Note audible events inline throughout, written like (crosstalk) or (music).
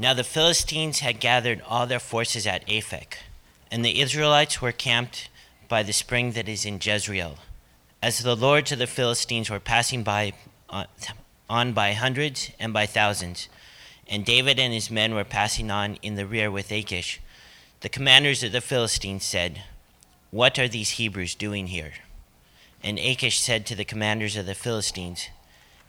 Now the Philistines had gathered all their forces at Aphek, and the Israelites were camped by the spring that is in Jezreel. As the lords of the Philistines were passing by on, on by hundreds and by thousands, and David and his men were passing on in the rear with Achish, the commanders of the Philistines said, What are these Hebrews doing here? And Achish said to the commanders of the Philistines,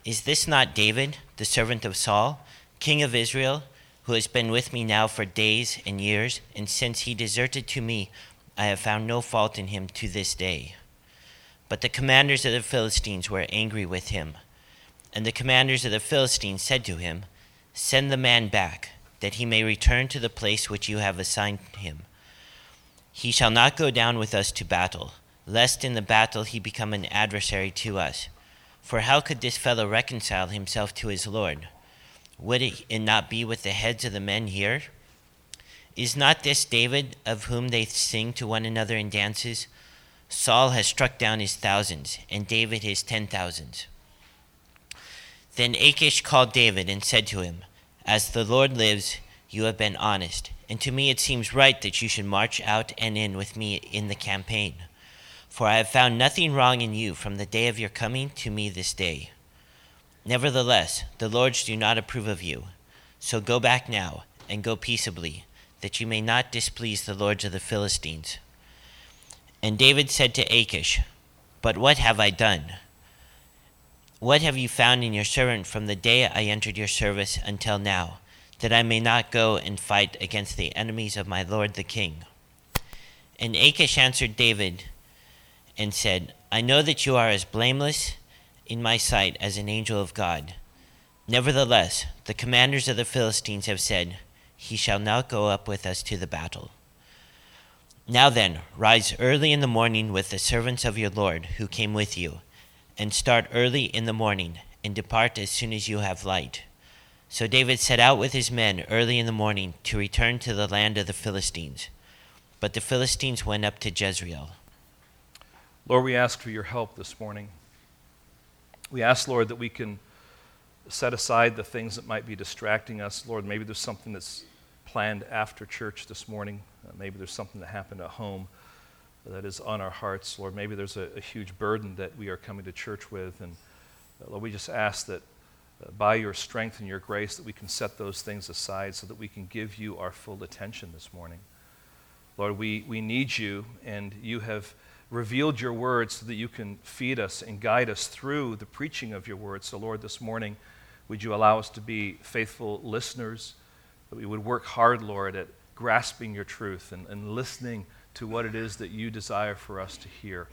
Is this not David, the servant of Saul, king of Israel, who has been with me now for days and years, and since he deserted to me, I have found no fault in him to this day? But the commanders of the Philistines were angry with him. And the commanders of the Philistines said to him, Send the man back, that he may return to the place which you have assigned him. He shall not go down with us to battle, lest in the battle he become an adversary to us. For how could this fellow reconcile himself to his Lord? Would it not be with the heads of the men here? Is not this David of whom they sing to one another in dances? Saul has struck down his thousands, and David his ten thousands. Then Achish called David and said to him, As the Lord lives, you have been honest, and to me it seems right that you should march out and in with me in the campaign. For I have found nothing wrong in you from the day of your coming to me this day. Nevertheless, the lords do not approve of you. So go back now, and go peaceably, that you may not displease the lords of the Philistines. And David said to Achish, But what have I done? What have you found in your servant from the day I entered your service until now, that I may not go and fight against the enemies of my lord the king? And Achish answered David and said, I know that you are as blameless in my sight as an angel of God. Nevertheless, the commanders of the Philistines have said, He shall not go up with us to the battle. Now then, rise early in the morning with the servants of your Lord who came with you, and start early in the morning, and depart as soon as you have light. So David set out with his men early in the morning to return to the land of the Philistines. But the Philistines went up to Jezreel. Lord, we ask for your help this morning. We ask, Lord, that we can set aside the things that might be distracting us. Lord, maybe there's something that's planned after church this morning. Uh, maybe there's something that happened at home that is on our hearts. Lord, maybe there's a, a huge burden that we are coming to church with. And uh, Lord, we just ask that uh, by your strength and your grace that we can set those things aside so that we can give you our full attention this morning. Lord, we, we need you, and you have revealed your word so that you can feed us and guide us through the preaching of your word. So, Lord, this morning, would you allow us to be faithful listeners? that we would work hard, Lord, at grasping your truth and, and listening to what it is that you desire for us to hear.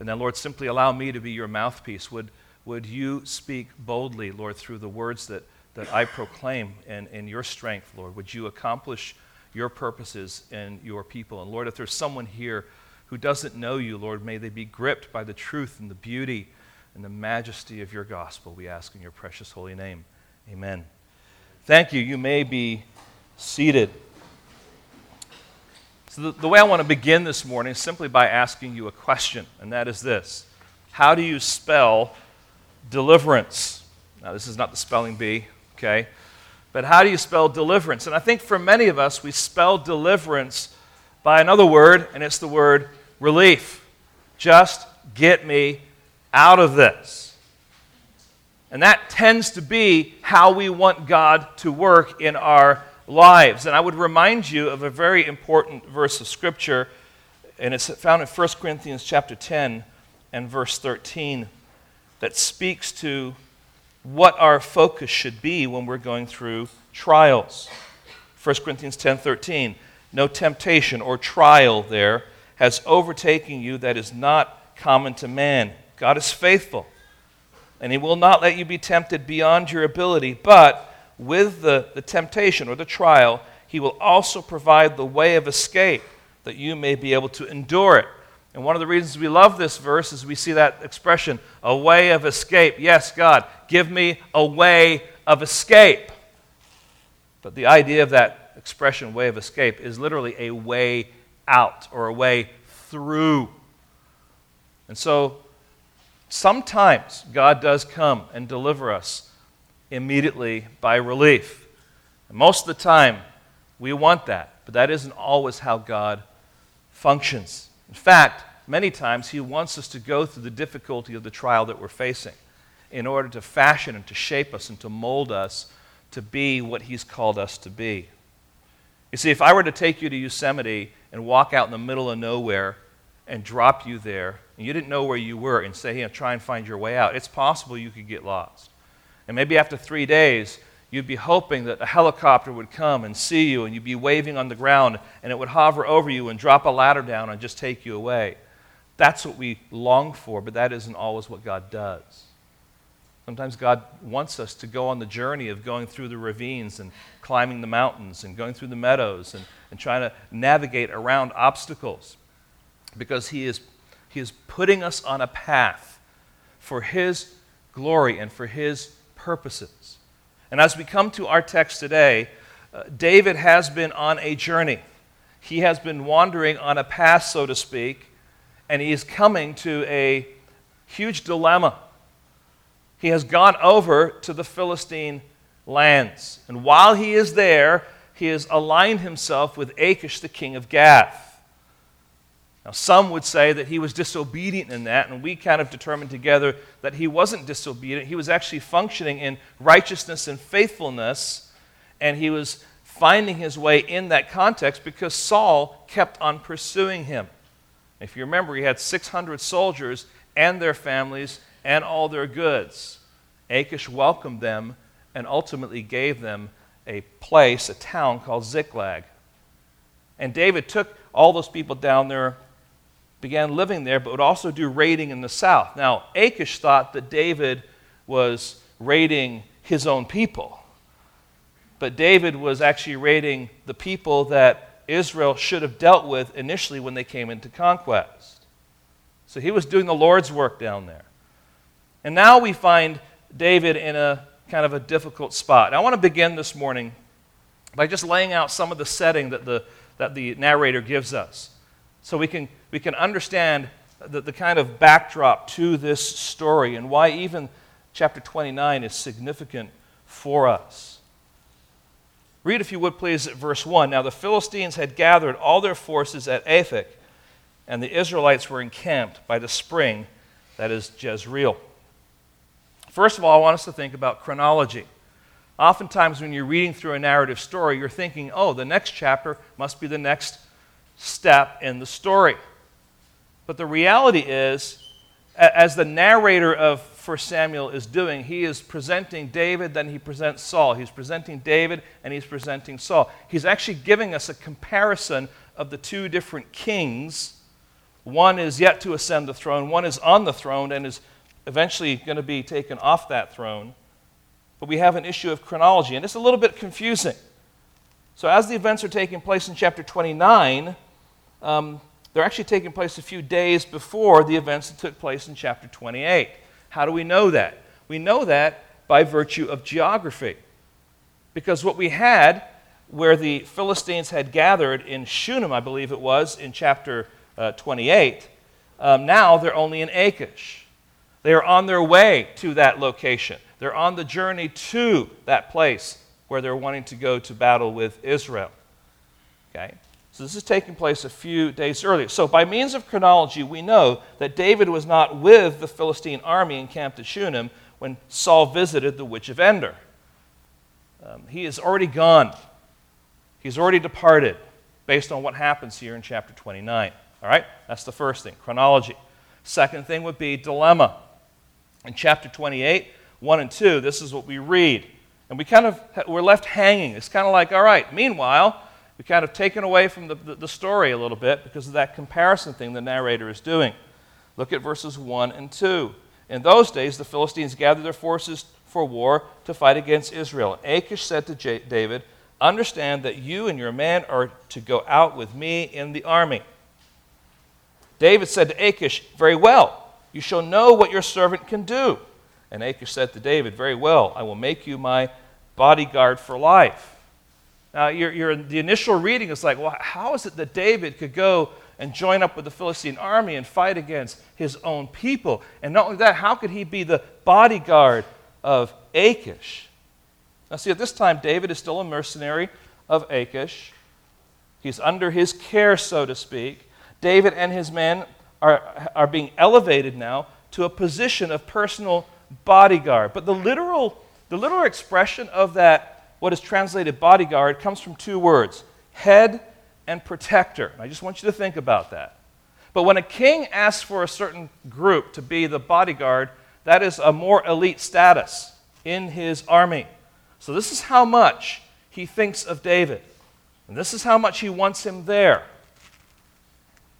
And then, Lord, simply allow me to be your mouthpiece. Would, would you speak boldly, Lord, through the words that, that I proclaim and in your strength, Lord? Would you accomplish your purposes and your people? And Lord, if there's someone here who doesn't know you, Lord, may they be gripped by the truth and the beauty and the majesty of your gospel, we ask in your precious holy name. Amen. Thank you. You may be seated. So, the, the way I want to begin this morning is simply by asking you a question, and that is this How do you spell deliverance? Now, this is not the spelling bee, okay? But how do you spell deliverance? And I think for many of us, we spell deliverance by another word, and it's the word relief. Just get me out of this. And that tends to be how we want God to work in our lives. And I would remind you of a very important verse of Scripture, and it's found in 1 Corinthians chapter 10 and verse 13, that speaks to what our focus should be when we're going through trials. 1 Corinthians 10 13. No temptation or trial there has overtaken you that is not common to man. God is faithful and he will not let you be tempted beyond your ability, but with the, the temptation or the trial, he will also provide the way of escape that you may be able to endure it. And one of the reasons we love this verse is we see that expression, a way of escape. Yes, God, give me a way of escape. But the idea of that expression, way of escape, is literally a way out or a way through. And so Sometimes God does come and deliver us immediately by relief. And most of the time, we want that, but that isn't always how God functions. In fact, many times He wants us to go through the difficulty of the trial that we're facing in order to fashion and to shape us and to mold us to be what He's called us to be. You see, if I were to take you to Yosemite and walk out in the middle of nowhere and drop you there, and you didn't know where you were, and say, hey, try and find your way out, it's possible you could get lost. And maybe after three days, you'd be hoping that a helicopter would come and see you, and you'd be waving on the ground, and it would hover over you and drop a ladder down and just take you away. That's what we long for, but that isn't always what God does. Sometimes God wants us to go on the journey of going through the ravines and climbing the mountains and going through the meadows and, and trying to navigate around obstacles because he is, he is putting us on a path for His glory and for His purposes. And as we come to our text today, uh, David has been on a journey. He has been wandering on a path, so to speak, and he is coming to a huge dilemma he has gone over to the Philistine lands. And while he is there, he has aligned himself with Achish, the king of Gath. Now, some would say that he was disobedient in that, and we kind of determined together that he wasn't disobedient. He was actually functioning in righteousness and faithfulness, and he was finding his way in that context because Saul kept on pursuing him. If you remember, he had 600 soldiers and their families and all their goods. Achish welcomed them and ultimately gave them a place, a town called Ziklag. And David took all those people down there, began living there, but would also do raiding in the south. Now, Achish thought that David was raiding his own people. But David was actually raiding the people that Israel should have dealt with initially when they came into conquest. So he was doing the Lord's work down there. And now we find David in a kind of a difficult spot. I want to begin this morning by just laying out some of the setting that the, that the narrator gives us so we can, we can understand the, the kind of backdrop to this story and why even chapter 29 is significant for us. Read, if you would please, at verse 1. Now the Philistines had gathered all their forces at Aphek, and the Israelites were encamped by the spring that is Jezreel. First of all, I want us to think about chronology. Oftentimes, when you're reading through a narrative story, you're thinking, oh, the next chapter must be the next step in the story. But the reality is, as the narrator of 1 Samuel is doing, he is presenting David, then he presents Saul. He's presenting David, and he's presenting Saul. He's actually giving us a comparison of the two different kings. One is yet to ascend the throne, one is on the throne and is eventually going to be taken off that throne. But we have an issue of chronology, and it's a little bit confusing. So, as the events are taking place in chapter 29, um, they're actually taking place a few days before the events that took place in chapter 28. How do we know that? We know that by virtue of geography. Because what we had, where the Philistines had gathered in Shunem, I believe it was, in chapter uh, 28, um, now they're only in Achish. They are on their way to that location. They're on the journey to that place where they're wanting to go to battle with Israel. Okay? So this is taking place a few days earlier. So, by means of chronology, we know that David was not with the Philistine army encamped at Shunem when Saul visited the Witch of Endor. Um, he is already gone, he's already departed based on what happens here in chapter 29. All right? That's the first thing chronology. Second thing would be dilemma. In chapter 28, 1 and 2, this is what we read. And we kind of, we're left hanging. It's kind of like, all right, meanwhile, we kind of taken away from the, the, the story a little bit because of that comparison thing the narrator is doing. Look at verses 1 and 2. In those days, the Philistines gathered their forces for war to fight against Israel. Achish said to J- David, Understand that you and your men are to go out with me in the army. David said to Achish, Very well. You shall know what your servant can do. And Achish said to David, Very well, I will make you my bodyguard for life. Now, you're, you're, the initial reading is like, well, how is it that David could go and join up with the Philistine army and fight against his own people? And not only that, how could he be the bodyguard of Achish? Now, see, at this time, David is still a mercenary of Achish. He's under his care, so to speak. David and his men are, are being elevated now to a position of personal bodyguard. But the literal, the literal expression of that, what is translated bodyguard, comes from two words head and protector. I just want you to think about that. But when a king asks for a certain group to be the bodyguard, that is a more elite status in his army. So, this is how much he thinks of David. And this is how much he wants him there.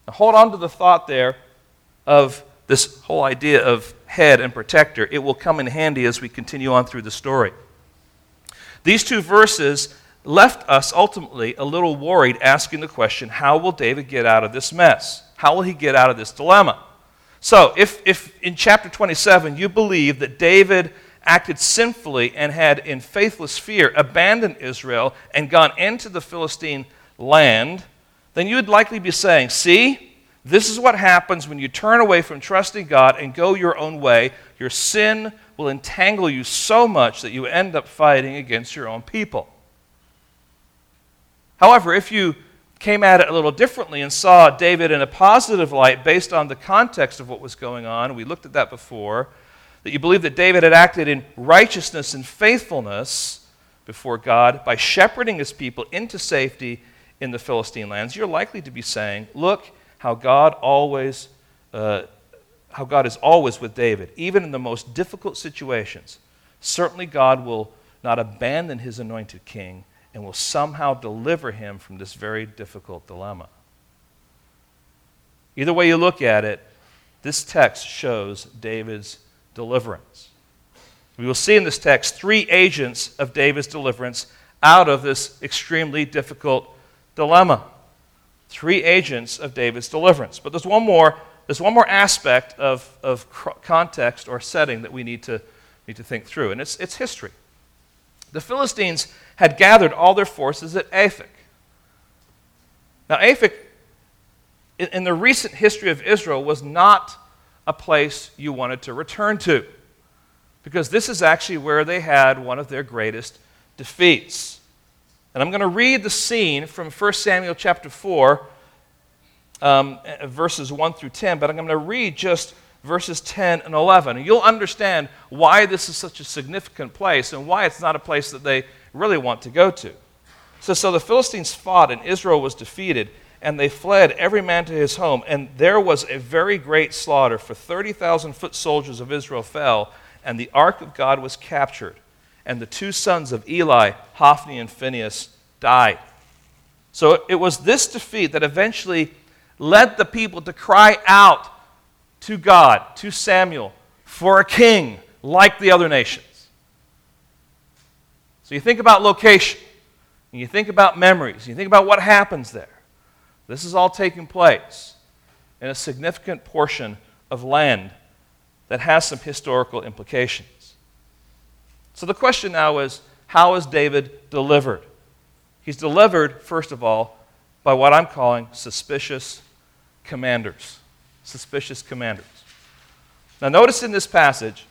Now, hold on to the thought there of this whole idea of head and protector. It will come in handy as we continue on through the story. These two verses left us ultimately a little worried, asking the question how will David get out of this mess? How will he get out of this dilemma? So, if, if in chapter 27 you believe that David acted sinfully and had, in faithless fear, abandoned Israel and gone into the Philistine land, then you would likely be saying, See, this is what happens when you turn away from trusting God and go your own way. Your sin will entangle you so much that you end up fighting against your own people. However, if you came at it a little differently and saw David in a positive light based on the context of what was going on, we looked at that before, that you believe that David had acted in righteousness and faithfulness before God by shepherding his people into safety in the Philistine lands, you're likely to be saying, Look how God always. Uh, how God is always with David, even in the most difficult situations. Certainly, God will not abandon his anointed king and will somehow deliver him from this very difficult dilemma. Either way you look at it, this text shows David's deliverance. We will see in this text three agents of David's deliverance out of this extremely difficult dilemma. Three agents of David's deliverance. But there's one more, there's one more aspect of, of context or setting that we need to, need to think through, and it's, it's history. The Philistines had gathered all their forces at Aphek. Now, Aphek, in, in the recent history of Israel, was not a place you wanted to return to. Because this is actually where they had one of their greatest defeats. And I'm going to read the scene from 1 Samuel chapter 4, um, verses 1 through 10, but I'm going to read just verses 10 and 11. And you'll understand why this is such a significant place and why it's not a place that they really want to go to. So, so the Philistines fought, and Israel was defeated and they fled every man to his home. And there was a very great slaughter, for 30,000 foot soldiers of Israel fell, and the ark of God was captured. And the two sons of Eli, Hophni and Phinehas, died. So it was this defeat that eventually led the people to cry out to God, to Samuel, for a king like the other nations. So you think about location, and you think about memories, and you think about what happens there. This is all taking place in a significant portion of land that has some historical implications. So the question now is how is David delivered? He's delivered, first of all, by what I'm calling suspicious commanders. Suspicious commanders. Now, notice in this passage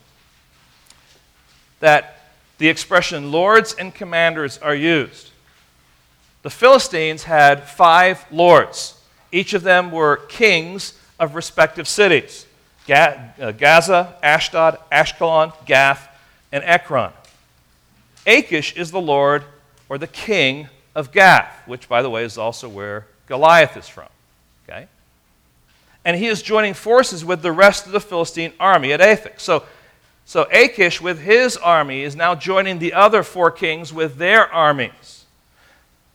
that the expression lords and commanders are used. The Philistines had five lords. Each of them were kings of respective cities uh, Gaza, Ashdod, Ashkelon, Gath, and Ekron. Achish is the lord or the king of Gath, which, by the way, is also where Goliath is from. Okay? And he is joining forces with the rest of the Philistine army at Aphek. So, so Achish, with his army, is now joining the other four kings with their armies.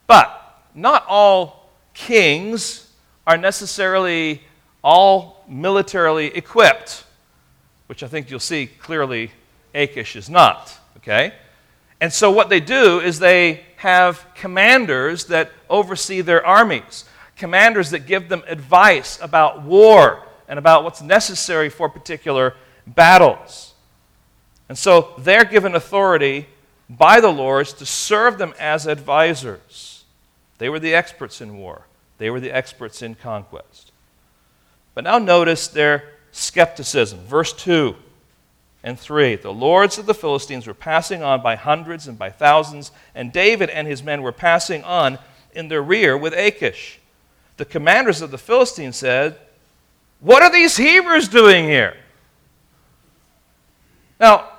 But not all kings are necessarily all militarily equipped, which I think you'll see clearly Achish is not. Okay? And so what they do is they have commanders that oversee their armies, commanders that give them advice about war and about what's necessary for particular battles. And so they're given authority by the lords to serve them as advisors. They were the experts in war, they were the experts in conquest. But now notice their skepticism. Verse 2 and 3. The lords of the Philistines were passing on by hundreds and by thousands, and David and his men were passing on in their rear with Achish. The commanders of the Philistines said, What are these Hebrews doing here? Now,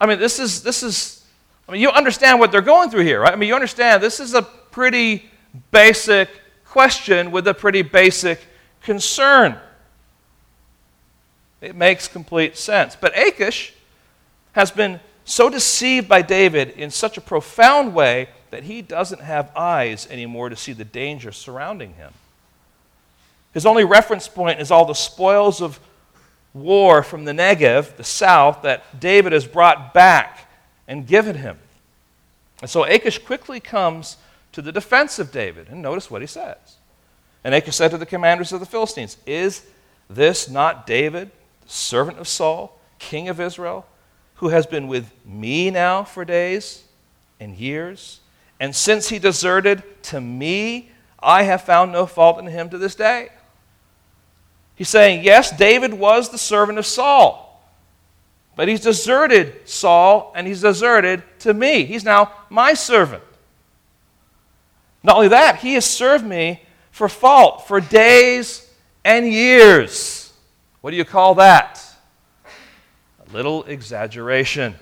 I mean, this is, this is, I mean, you understand what they're going through here, right? I mean, you understand this is a pretty basic question with a pretty basic concern. It makes complete sense. But Achish has been so deceived by David in such a profound way that he doesn't have eyes anymore to see the danger surrounding him. His only reference point is all the spoils of war from the Negev, the south, that David has brought back and given him. And so Achish quickly comes to the defense of David. And notice what he says. And Achish said to the commanders of the Philistines, Is this not David, servant of Saul, king of Israel, who has been with me now for days and years? And since he deserted to me, I have found no fault in him to this day. He's saying, yes, David was the servant of Saul, but he's deserted Saul and he's deserted to me. He's now my servant. Not only that, he has served me for fault for days and years. What do you call that? A little exaggeration.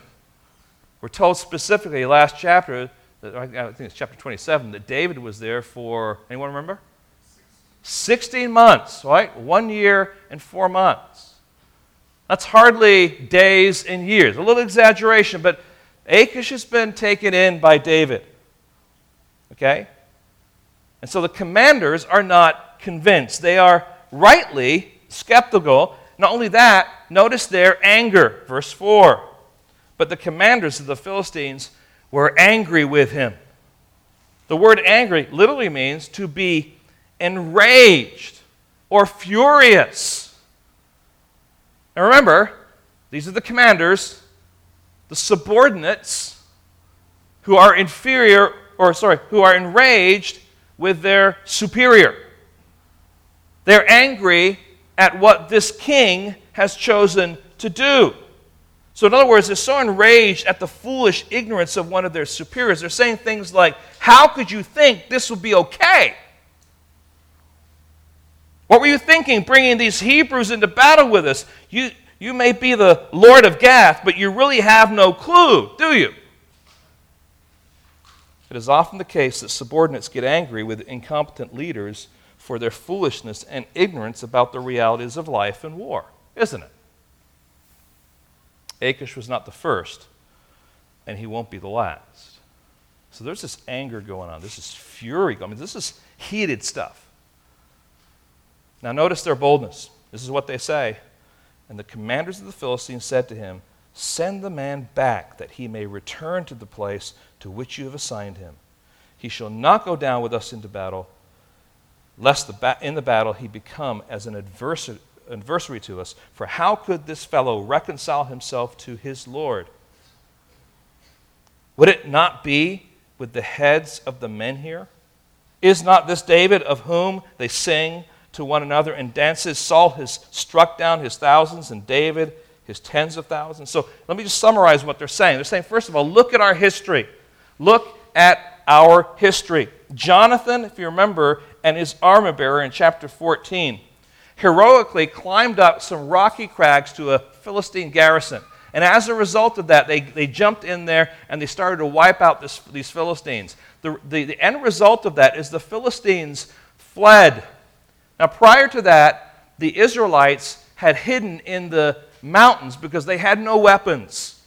We're told specifically last chapter, I think it's chapter 27, that David was there for, anyone remember? 16 months, right? One year and four months. That's hardly days and years. A little exaggeration, but Achish has been taken in by David. Okay? And so the commanders are not convinced. They are rightly skeptical. Not only that, notice their anger, verse 4. But the commanders of the Philistines were angry with him. The word angry literally means to be enraged or furious. Now remember, these are the commanders, the subordinates who are inferior, or sorry, who are enraged with their superior. They're angry at what this king has chosen to do. So, in other words, they're so enraged at the foolish ignorance of one of their superiors. They're saying things like, How could you think this would be okay? What were you thinking bringing these Hebrews into battle with us? You, you may be the Lord of Gath, but you really have no clue, do you? It is often the case that subordinates get angry with incompetent leaders for their foolishness and ignorance about the realities of life and war, isn't it? Achish was not the first, and he won't be the last. So there's this anger going on. This is fury. I mean, this is heated stuff. Now, notice their boldness. This is what they say. And the commanders of the Philistines said to him, Send the man back that he may return to the place to which you have assigned him. He shall not go down with us into battle, lest the ba- in the battle he become as an adversary, adversary to us. For how could this fellow reconcile himself to his Lord? Would it not be with the heads of the men here? Is not this David of whom they sing? to one another in dances. Saul has struck down his thousands, and David his tens of thousands. So let me just summarize what they're saying. They're saying, first of all, look at our history. Look at our history. Jonathan, if you remember, and his armor bearer in chapter 14 heroically climbed up some rocky crags to a Philistine garrison. And as a result of that, they, they jumped in there and they started to wipe out this, these Philistines. The, the, the end result of that is the Philistines fled now, prior to that, the Israelites had hidden in the mountains because they had no weapons.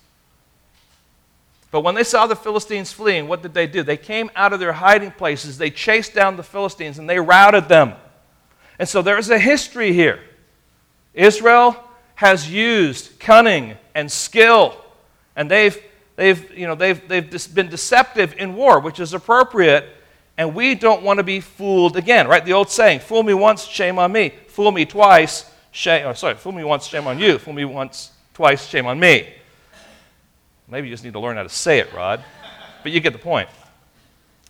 But when they saw the Philistines fleeing, what did they do? They came out of their hiding places, they chased down the Philistines, and they routed them. And so there is a history here. Israel has used cunning and skill, and they've, they've, you know, they've, they've been deceptive in war, which is appropriate and we don't want to be fooled again, right? The old saying, fool me once, shame on me. Fool me twice, shame, oh, sorry, fool me once, shame on you. Fool me once, twice, shame on me. Maybe you just need to learn how to say it, Rod. But you get the point.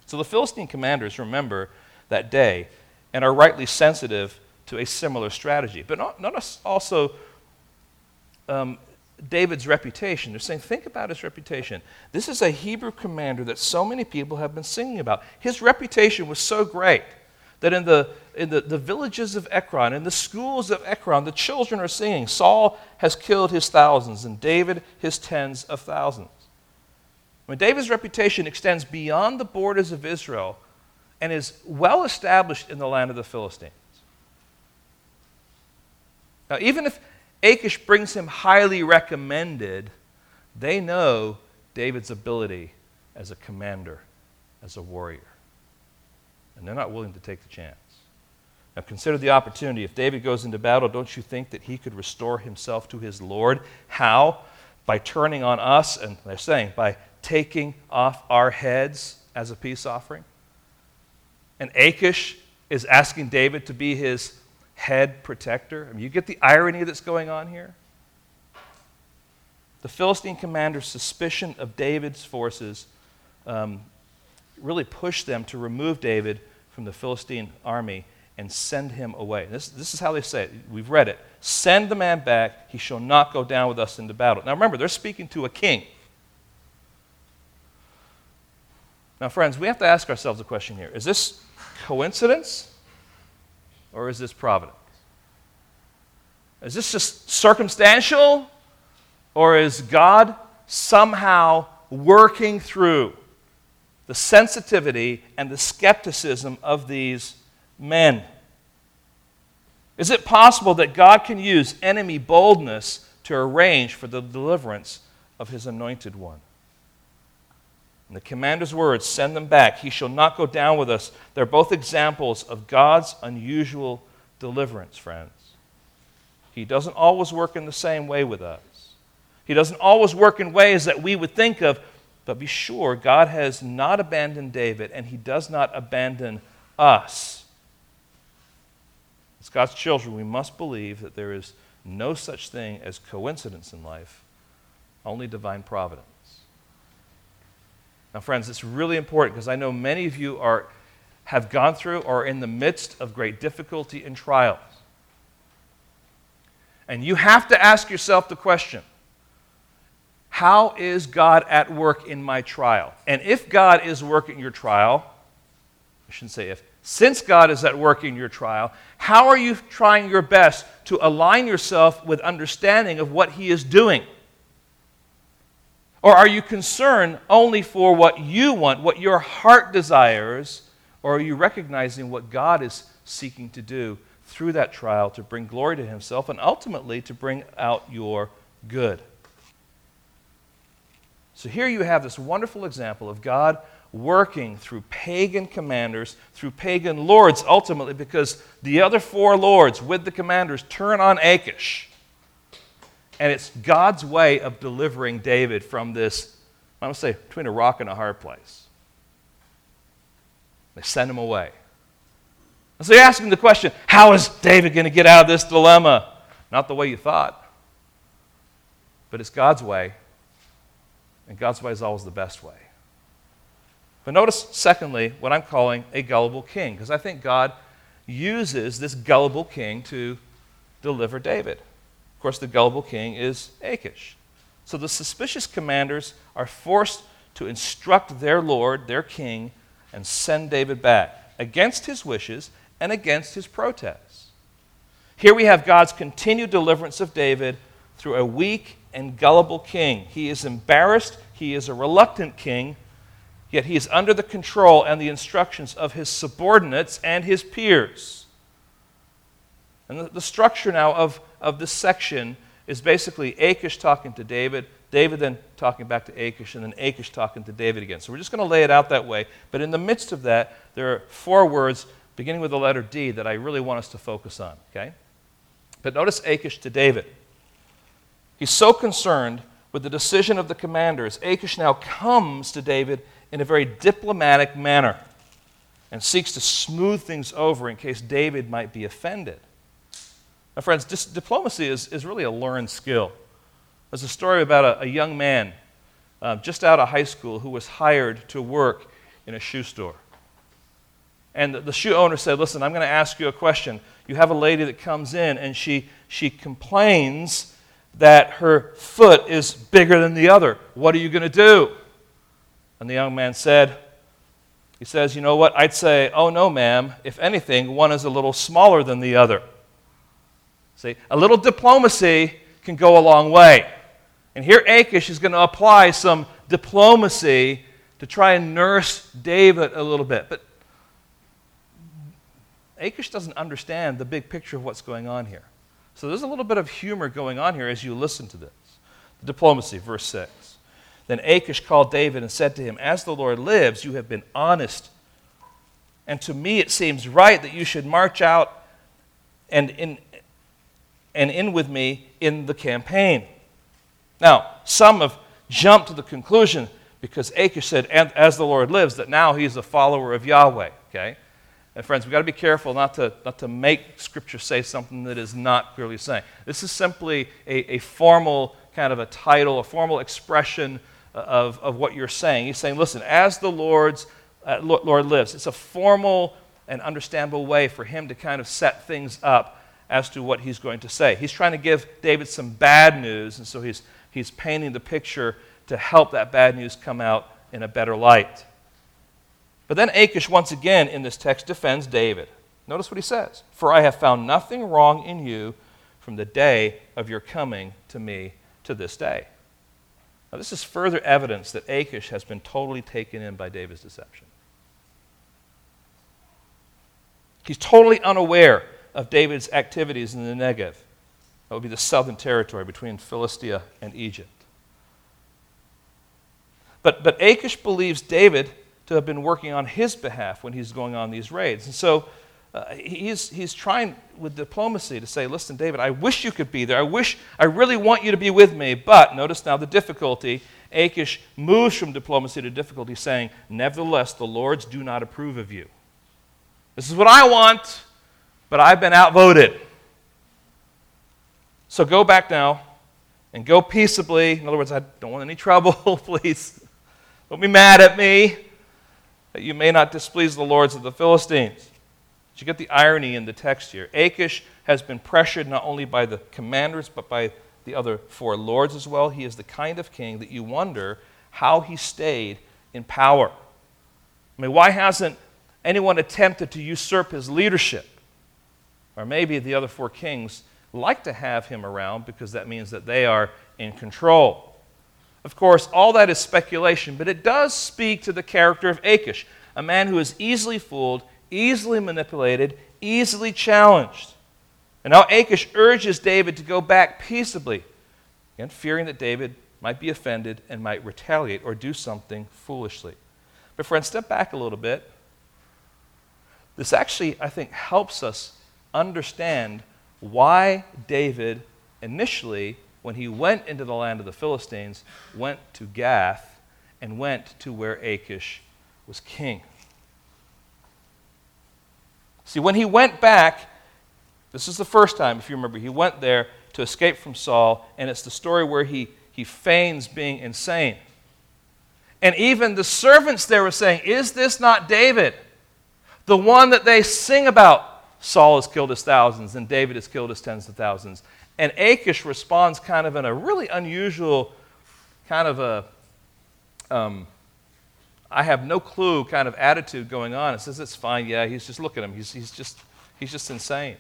So the Philistine commanders remember that day and are rightly sensitive to a similar strategy. But notice also um, David's reputation. They're saying, think about his reputation. This is a Hebrew commander that so many people have been singing about. His reputation was so great that in the, in the, the villages of Ekron, in the schools of Ekron, the children are singing, Saul has killed his thousands, and David his tens of thousands. When David's reputation extends beyond the borders of Israel and is well established in the land of the Philistines. Now, even if Achish brings him highly recommended, they know David's ability as a commander, as a warrior. And they're not willing to take the chance. Now consider the opportunity. If David goes into battle, don't you think that he could restore himself to his Lord? How? By turning on us, and they're saying, by taking off our heads as a peace offering? And Achish is asking David to be his head protector. I mean, you get the irony that's going on here? The Philistine commander's suspicion of David's forces um, really pushed them to remove David from the Philistine army and send him away. This, this is how they say it. We've read it. Send the man back. He shall not go down with us into battle. Now remember, they're speaking to a king. Now, friends, we have to ask ourselves a question here Is this coincidence or is this providence? Is this just circumstantial or is God somehow working through the sensitivity and the skepticism of these men? Is it possible that God can use enemy boldness to arrange for the deliverance of his anointed one? And the commander's words, send them back. He shall not go down with us. They're both examples of God's unusual deliverance, friends. He doesn't always work in the same way with us. He doesn't always work in ways that we would think of, but be sure God has not abandoned David and he does not abandon us. As God's children, we must believe that there is no such thing as coincidence in life, only divine providence. Now, friends, it's really important because I know many of you are, have gone through or are in the midst of great difficulty and trials. And you have to ask yourself the question How is God at work in my trial? And if God is working your trial, I shouldn't say if, since God is at work in your trial, how are you trying your best to align yourself with understanding of what He is doing? Or are you concerned only for what you want, what your heart desires? Or are you recognizing what God is seeking to do through that trial to bring glory to Himself and ultimately to bring out your good? So here you have this wonderful example of God working through pagan commanders, through pagan lords, ultimately, because the other four lords with the commanders turn on Achish. And it's God's way of delivering David from this, I'm to say, between a rock and a hard place. They send him away. And so you're asking the question how is David going to get out of this dilemma? Not the way you thought, but it's God's way. And God's way is always the best way. But notice, secondly, what I'm calling a gullible king, because I think God uses this gullible king to deliver David Of course, the gullible king is Achish. So the suspicious commanders are forced to instruct their lord, their king, and send David back against his wishes and against his protests. Here we have God's continued deliverance of David through a weak and gullible king. He is embarrassed, he is a reluctant king, yet he is under the control and the instructions of his subordinates and his peers. And the, the structure now of of this section is basically Achish talking to David, David then talking back to Achish, and then Achish talking to David again. So we're just going to lay it out that way. But in the midst of that, there are four words beginning with the letter D that I really want us to focus on, okay? But notice Achish to David. He's so concerned with the decision of the commanders. Achish now comes to David in a very diplomatic manner and seeks to smooth things over in case David might be offended. Now, friends, dis- diplomacy is, is really a learned skill. There's a story about a, a young man uh, just out of high school who was hired to work in a shoe store. And the, the shoe owner said, Listen, I'm going to ask you a question. You have a lady that comes in and she, she complains that her foot is bigger than the other. What are you going to do? And the young man said, He says, You know what? I'd say, Oh, no, ma'am. If anything, one is a little smaller than the other. See, a little diplomacy can go a long way. And here Achish is going to apply some diplomacy to try and nurse David a little bit. But Achish doesn't understand the big picture of what's going on here. So there's a little bit of humor going on here as you listen to this. The diplomacy, verse 6. Then Achish called David and said to him, As the Lord lives, you have been honest. And to me it seems right that you should march out and in, and in with me in the campaign. Now, some have jumped to the conclusion because Achish said, As the Lord lives, that now he's a follower of Yahweh. Okay? And friends, we've got to be careful not to, not to make Scripture say something that is not clearly saying. This is simply a, a formal kind of a title, a formal expression of, of what you're saying. He's saying, listen, as the Lord's, uh, Lord lives, it's a formal and understandable way for him to kind of set things up as to what he's going to say. He's trying to give David some bad news, and so he's, he's painting the picture to help that bad news come out in a better light. But then Achish, once again in this text, defends David. Notice what he says For I have found nothing wrong in you from the day of your coming to me to this day. Now, this is further evidence that Achish has been totally taken in by David's deception. He's totally unaware of David's activities in the Negev. That would be the southern territory between Philistia and Egypt. But, but Achish believes David to have been working on his behalf when he's going on these raids. And so uh, he's, he's trying with diplomacy to say, listen, David, I wish you could be there. I wish, I really want you to be with me. But notice now the difficulty. Achish moves from diplomacy to difficulty, saying, Nevertheless, the Lords do not approve of you. This is what I want, but I've been outvoted. So go back now and go peaceably. In other words, I don't want any trouble, (laughs) please. Don't be mad at me that you may not displease the lords of the Philistines. Did you get the irony in the text here? Achish has been pressured not only by the commanders, but by the other four lords as well. He is the kind of king that you wonder how he stayed in power. I mean, why hasn't anyone attempted to usurp his leadership? Or maybe the other four kings like to have him around because that means that they are in control. Of course, all that is speculation, but it does speak to the character of Achish, a man who is easily fooled, easily manipulated, easily challenged. And now Achish urges David to go back peaceably, again, fearing that David might be offended and might retaliate or do something foolishly. But, friends, step back a little bit. This actually, I think, helps us understand why David initially when he went into the land of the Philistines, went to Gath and went to where Achish was king. See, when he went back, this is the first time, if you remember, he went there to escape from Saul, and it's the story where he, he feigns being insane. And even the servants there were saying, Is this not David? The one that they sing about. Saul has killed his thousands, and David has killed his tens of thousands. And Achish responds kind of in a really unusual, kind of a, um, I have no clue kind of attitude going on. It says it's fine. Yeah, he's just look at him. He's, he's, just, he's just insane.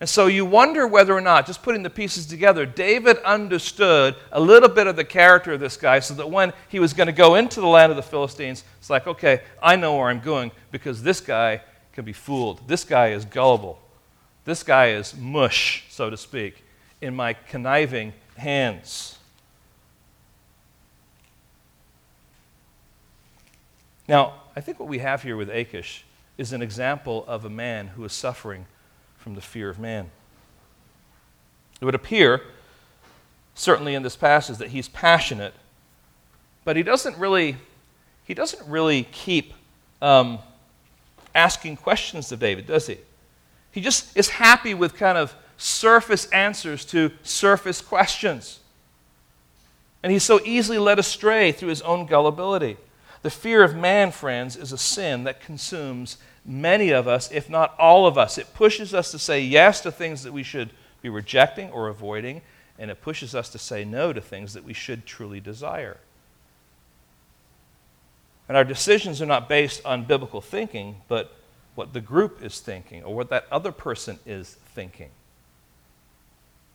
And so you wonder whether or not, just putting the pieces together, David understood a little bit of the character of this guy so that when he was going to go into the land of the Philistines, it's like, okay, I know where I'm going because this guy can be fooled. This guy is gullible. This guy is mush, so to speak in my conniving hands. Now, I think what we have here with Achish is an example of a man who is suffering from the fear of man. It would appear, certainly in this passage, that he's passionate, but he doesn't really, he doesn't really keep um, asking questions of David, does he? He just is happy with kind of surface answers to surface questions. And he's so easily led astray through his own gullibility. The fear of man, friends, is a sin that consumes many of us, if not all of us. It pushes us to say yes to things that we should be rejecting or avoiding, and it pushes us to say no to things that we should truly desire. And our decisions are not based on biblical thinking, but what the group is thinking or what that other person is thinking.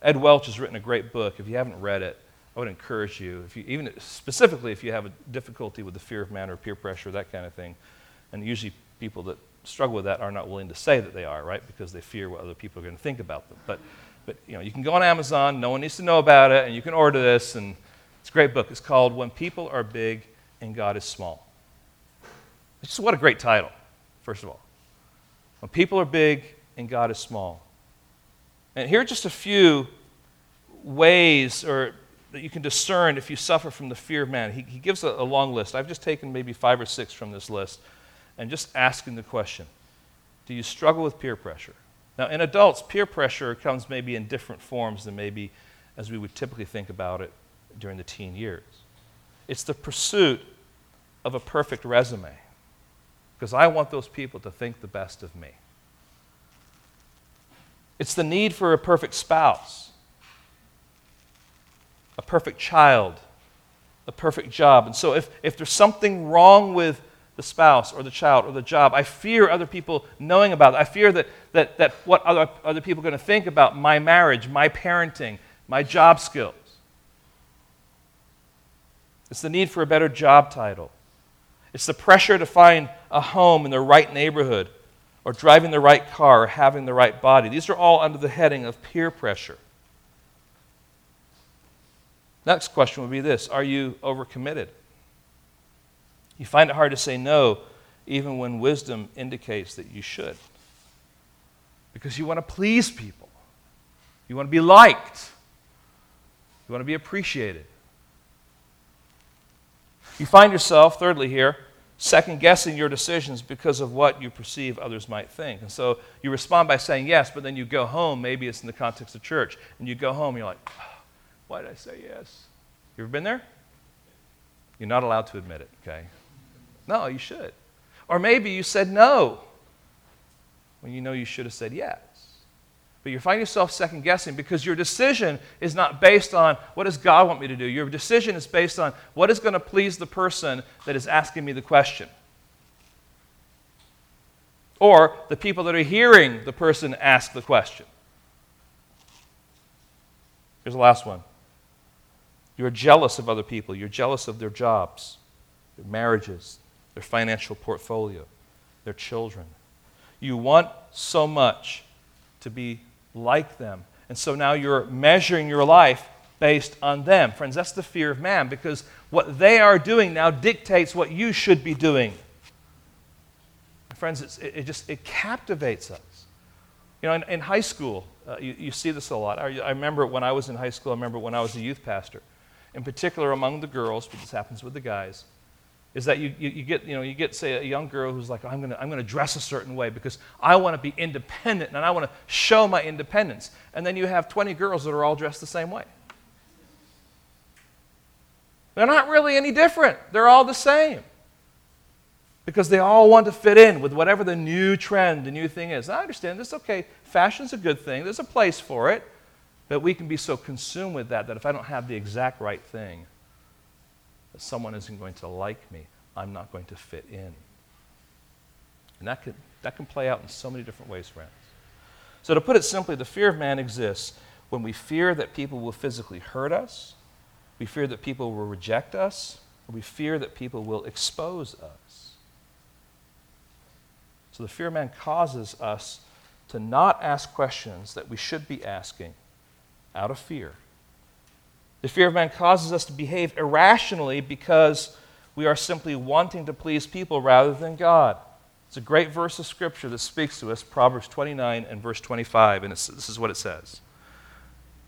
Ed Welch has written a great book. If you haven't read it, I would encourage you, if you, even specifically if you have a difficulty with the fear of man or peer pressure, that kind of thing. And usually people that struggle with that are not willing to say that they are, right? Because they fear what other people are going to think about them. But, but you know, you can go on Amazon. No one needs to know about it, and you can order this. And it's a great book. It's called "When People Are Big and God Is Small." Just what a great title, first of all. When people are big and God is small. And here are just a few ways or that you can discern if you suffer from the fear of man. He, he gives a, a long list. I've just taken maybe five or six from this list and just asking the question Do you struggle with peer pressure? Now, in adults, peer pressure comes maybe in different forms than maybe as we would typically think about it during the teen years. It's the pursuit of a perfect resume because I want those people to think the best of me. It's the need for a perfect spouse, a perfect child, a perfect job. And so if, if there's something wrong with the spouse or the child or the job, I fear other people knowing about it. I fear that, that, that what other, other people are going to think about my marriage, my parenting, my job skills. It's the need for a better job title. It's the pressure to find a home in the right neighborhood, or driving the right car, or having the right body. These are all under the heading of peer pressure. Next question would be this Are you overcommitted? You find it hard to say no, even when wisdom indicates that you should. Because you want to please people, you want to be liked, you want to be appreciated. You find yourself, thirdly, here, second guessing your decisions because of what you perceive others might think. And so you respond by saying yes, but then you go home, maybe it's in the context of church, and you go home and you're like, ah, oh, why did I say yes? You ever been there? You're not allowed to admit it, okay? No, you should. Or maybe you said no when you know you should have said yes. But you find yourself second guessing because your decision is not based on what does God want me to do. Your decision is based on what is going to please the person that is asking me the question. Or the people that are hearing the person ask the question. Here's the last one. You're jealous of other people. You're jealous of their jobs, their marriages, their financial portfolio, their children. You want so much to be like them. And so now you're measuring your life based on them. Friends, that's the fear of man because what they are doing now dictates what you should be doing. Friends, it, it, just it captivates us. You know, in, in high school, uh, you, you, see this a lot. I, I remember when I was in high school, I remember when I was a youth pastor. In particular, among the girls, but this happens with the guys is that you, you, you, get, you know, you get, say, a young girl who's like, I'm going I'm to dress a certain way because I want to be independent and I want to show my independence. And then you have 20 girls that are all dressed the same way. They're not really any different, they're all the same. Because they all want to fit in with whatever the new trend, the new thing is. And I understand this, okay, fashion's a good thing, there's a place for it, but we can be so consumed with that that if I don't have the exact right thing, someone isn't going to like me. I'm not going to fit in. And that can, that can play out in so many different ways, friends. So, to put it simply, the fear of man exists when we fear that people will physically hurt us, we fear that people will reject us, we fear that people will expose us. So, the fear of man causes us to not ask questions that we should be asking out of fear the fear of man causes us to behave irrationally because we are simply wanting to please people rather than God. It's a great verse of scripture that speaks to us, Proverbs 29 and verse 25, and this is what it says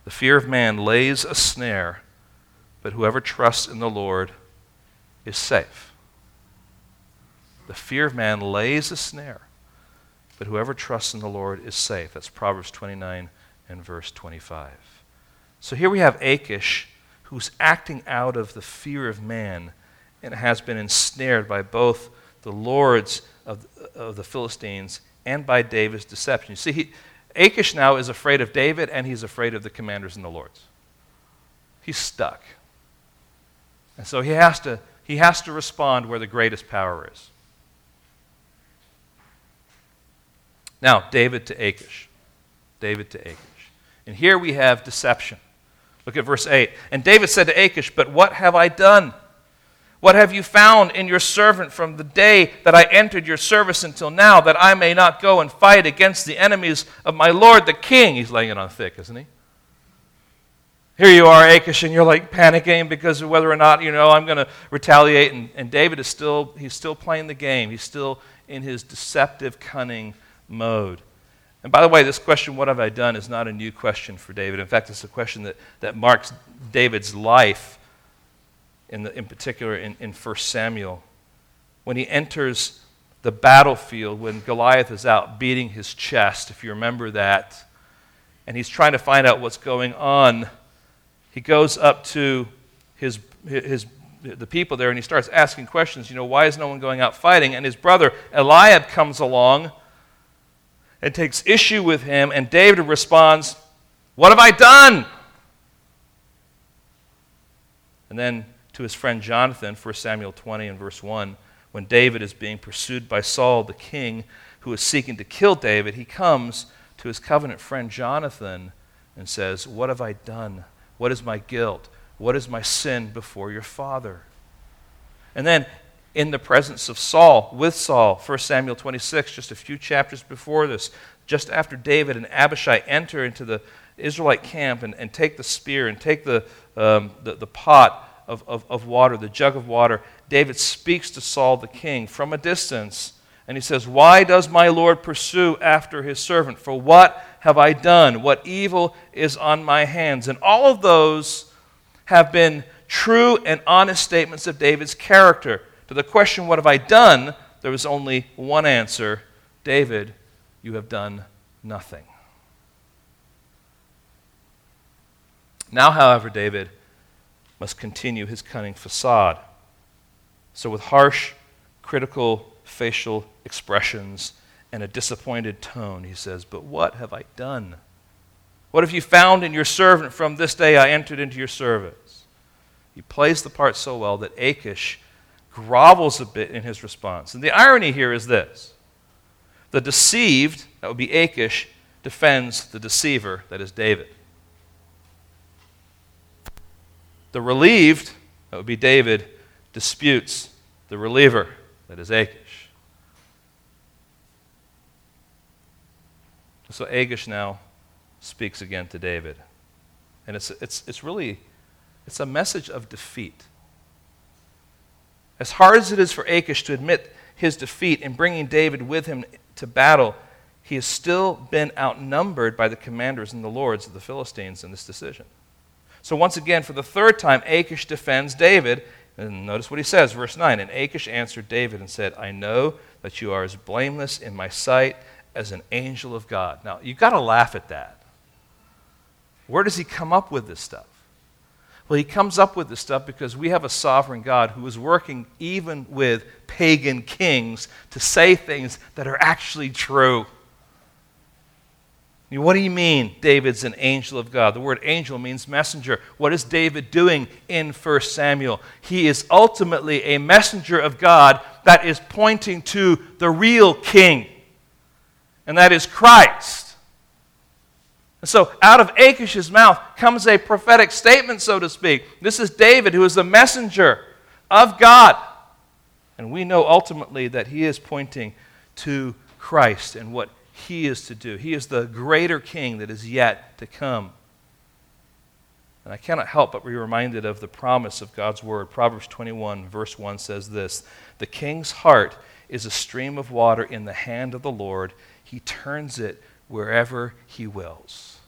The fear of man lays a snare, but whoever trusts in the Lord is safe. The fear of man lays a snare, but whoever trusts in the Lord is safe. That's Proverbs 29 and verse 25. So here we have Achish, who's acting out of the fear of man and has been ensnared by both the lords of, of the Philistines and by David's deception. You see, he, Achish now is afraid of David and he's afraid of the commanders and the lords. he's stuck. And so he has to, he has to respond where the greatest power is. Now, David to Achish. David to Achish. And here we have deception. Look at verse 8. And David said to Achish, But what have I done? What have you found in your servant from the day that I entered your service until now, that I may not go and fight against the enemies of my Lord the king? He's laying it on thick, isn't he? Here you are, Achish, and you're like panicking because of whether or not, you know, I'm going to retaliate. And, and David is still, he's still playing the game. He's still in his deceptive, cunning mode. And by the way, this question, what have I done, is not a new question for David. In fact, it's a question that, that marks David's life, in, the, in particular in, in 1 Samuel. When he enters the battlefield, when Goliath is out beating his chest, if you remember that, and he's trying to find out what's going on he goes up to his, his, the people there and he starts asking questions. You know, why is no one going out fighting? And his brother Eliab comes along and takes issue with him, and David responds, What have I done? And then to his friend Jonathan, 1 Samuel 20 and verse 1, when David is being pursued by Saul, the king who is seeking to kill David, he comes to his covenant friend Jonathan and says, What have I done? What is my guilt? What is my sin before your Father? And then in the presence of Saul, with Saul, 1 Samuel 26, just a few chapters before this, just after David and Abishai enter into the Israelite camp and, and take the spear and take the, um, the, the, pot of, of, of water, the jug of water, David speaks to Saul the king from a distance. And he says, Why does my Lord pursue after his servant? For what have I done? What evil is on my hands? And all of those have been true and honest statements of David's character. To the question, What have I done? there was only one answer David, you have done nothing. Now, however, David must continue his cunning facade. So, with harsh, critical facial expressions, and a disappointed tone, he says, But what have I done? What have you found in your servant from this day I entered into your service? He plays the part so well that Achish grovels a bit in his response. And the irony here is this the deceived, that would be Achish, defends the deceiver, that is David. The relieved, that would be David, disputes the reliever, that is Achish. So Achish now speaks again to David. And it's, it's, it's really it's a message of defeat. As hard as it is for Achish to admit his defeat in bringing David with him to battle, he has still been outnumbered by the commanders and the lords of the Philistines in this decision. So, once again, for the third time, Achish defends David. And notice what he says, verse 9. And Achish answered David and said, I know that you are as blameless in my sight as an angel of God. Now, you've got to laugh at that. Where does he come up with this stuff? Well, he comes up with this stuff because we have a sovereign God who is working even with pagan kings to say things that are actually true. What do you mean David's an angel of God? The word angel means messenger. What is David doing in 1 Samuel? He is ultimately a messenger of God that is pointing to the real king and that is Christ. And so, out of Achish's mouth comes a prophetic statement, so to speak. This is David, who is the messenger of God. And we know ultimately that he is pointing to Christ and what he is to do. He is the greater king that is yet to come. And I cannot help but be reminded of the promise of God's word. Proverbs 21, verse 1 says this The king's heart is a stream of water in the hand of the Lord he turns it wherever He wills.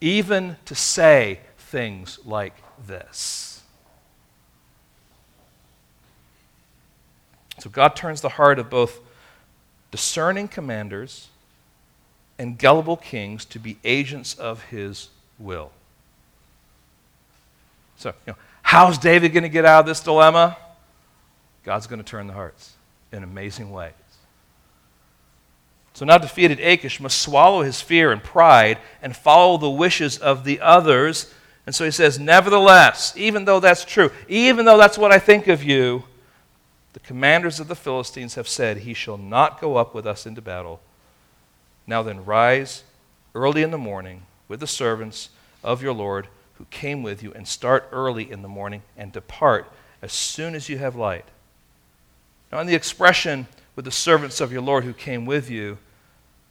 Even to say things like this. So God turns the heart of both discerning commanders and gullible kings to be agents of His will. So, you know, how's David going to get out of this dilemma? God's going to turn the hearts in amazing ways. So now defeated Achish must swallow his fear and pride and follow the wishes of the others And so he says, Nevertheless, even though that's true, even though that's what I think of you, the commanders of the Philistines have said, He shall not go up with us into battle. Now then, rise early in the morning with the servants of your Lord who came with you, and start early in the morning and depart as soon as you have light. Now, in the expression, with the servants of your Lord who came with you,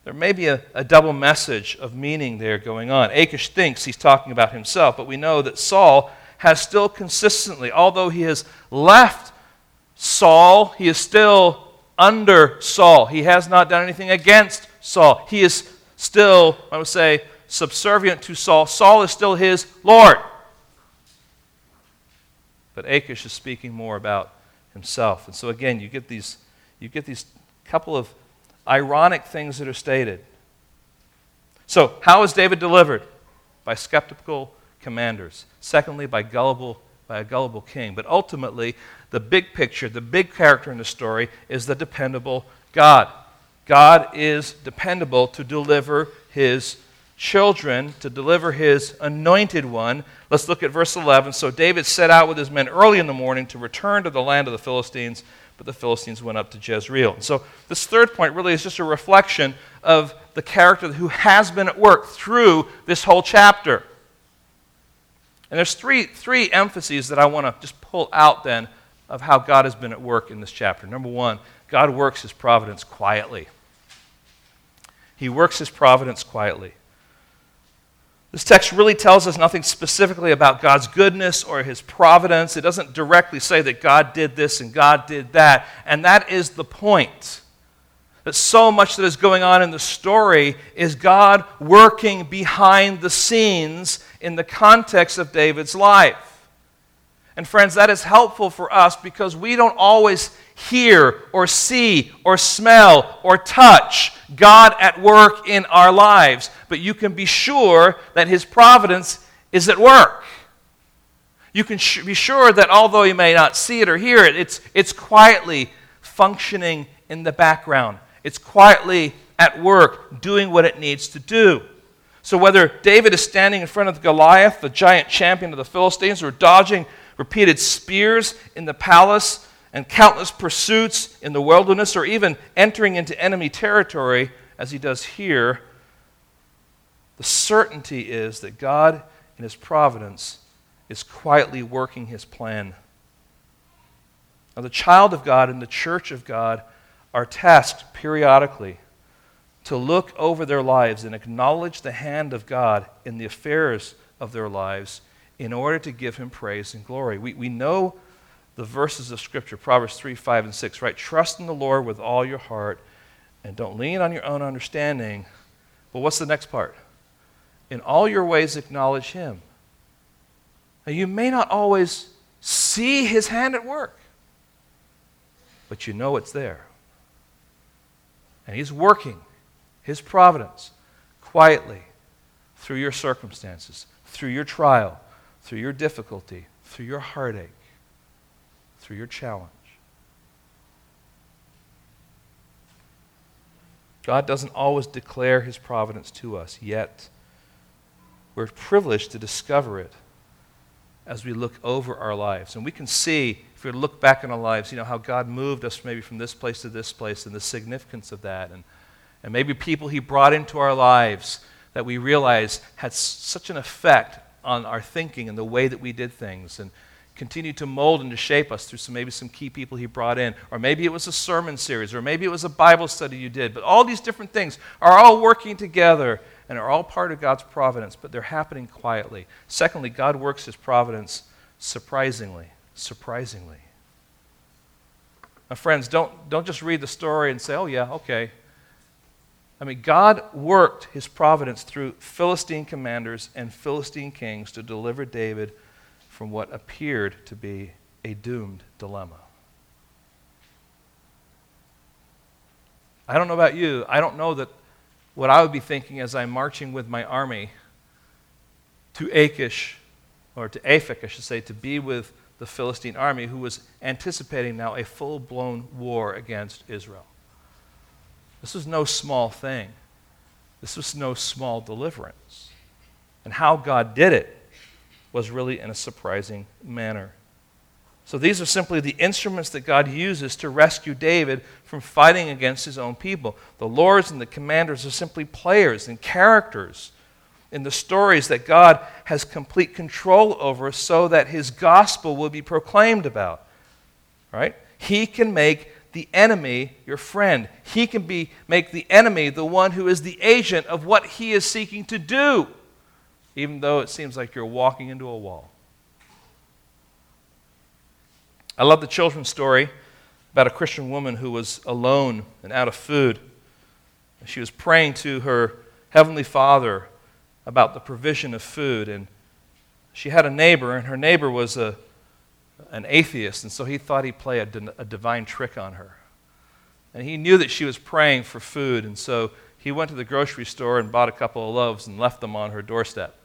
there may be a, a, double message of meaning there going on. Achish thinks he's talking about himself, but we know that Saul has still consistently, although he has left Saul, he is still under Saul. He has not done anything against Saul. He is still, I would say, subservient to Saul. Saul is still his Lord. But Achish is speaking more about himself. And so again, you get these, you get these couple of ironic things that are stated. So, how is David delivered? By skeptical commanders. Secondly, by gullible by a gullible king. But ultimately, the big picture, the big character in the story is the dependable God. God is dependable to deliver his children, to deliver his anointed one. Let's look at verse 11. So David set out with his men early in the morning to return to the land of the Philistines, but the Philistines went up to Jezreel. So this third point really is just a reflection of the character who has been at work through this whole chapter. And there's three, three emphases that I want to just pull out then of how God has been at work in this chapter. Number one, God works his providence quietly. He works his providence quietly. This text really tells us nothing specifically about God's goodness or his providence. It doesn't directly say that God did this and God did that. And that is the point. That so much that is going on in the story is God working behind the scenes in the context of David's life. And friends, that is helpful for us because we don't always hear or see or smell or touch God at work in our lives, but you can be sure that His providence is at work. You can sh- be sure that although you may not see it or hear it, it's, it's quietly functioning in the background. It's quietly at work doing what it needs to do. So, whether David is standing in front of Goliath, the giant champion of the Philistines, or dodging repeated spears in the palace and countless pursuits in the wilderness, or even entering into enemy territory, as he does here, the certainty is that God, in his providence, is quietly working his plan. Now, the child of God and the church of God are tasked periodically to look over their lives and acknowledge the hand of God in the affairs of their lives in order to give him praise and glory. We, we know the verses of Scripture, Proverbs 3, 5, and 6, right? Trust in the Lord with all your heart and don't lean on your own understanding. But what's the next part? In all your ways, acknowledge Him. Now, you may not always see His hand at work, but you know it's there. And He's working His providence quietly through your circumstances, through your trial, through your difficulty, through your heartache through your challenge. God doesn't always declare his providence to us, yet we're privileged to discover it as we look over our lives. And we can see, if we look back in our lives, you know, how God moved us maybe from this place to this place and the significance of that. And, and maybe people he brought into our lives that we realize had such an effect on our thinking and the way that we did things. And, continue to mold and to shape us through some, maybe some key people he brought in. Or maybe it was a sermon series, or maybe it was a Bible study you did. But all these different things are all working together and are all part of God's providence, but they're happening quietly. Secondly, God works his providence surprisingly. Surprisingly. Now, friends, don't, don't just read the story and say, oh, yeah, okay. I mean, God worked his providence through Philistine commanders and Philistine kings to deliver David from what appeared to be a doomed dilemma. I don't know about you. I don't know that what I would be thinking as I'm marching with my army to Achish, or to Aphek, I should say, to be with the Philistine army who was anticipating now a full blown war against Israel. This was no small thing. This was no small deliverance. And how God did it was really in a surprising manner. So these are simply the instruments that God uses to rescue David from fighting against his own people. The lords and the commanders are simply players and characters in the stories that God has complete control over so that his gospel will be proclaimed about. Right? He can make the enemy your friend. He can be, make the enemy the one who is the agent of what he is seeking to do, even though it seems like you're walking into a wall. I love the children's story about a Christian woman who was alone and out of food. She was praying to her Heavenly Father about the provision of food. And she had a neighbor, and her neighbor was a, an atheist, and so he thought he'd play a, a divine trick on her. And he knew that she was praying for food, and so he went to the grocery store and bought a couple of loaves and left them on her doorstep.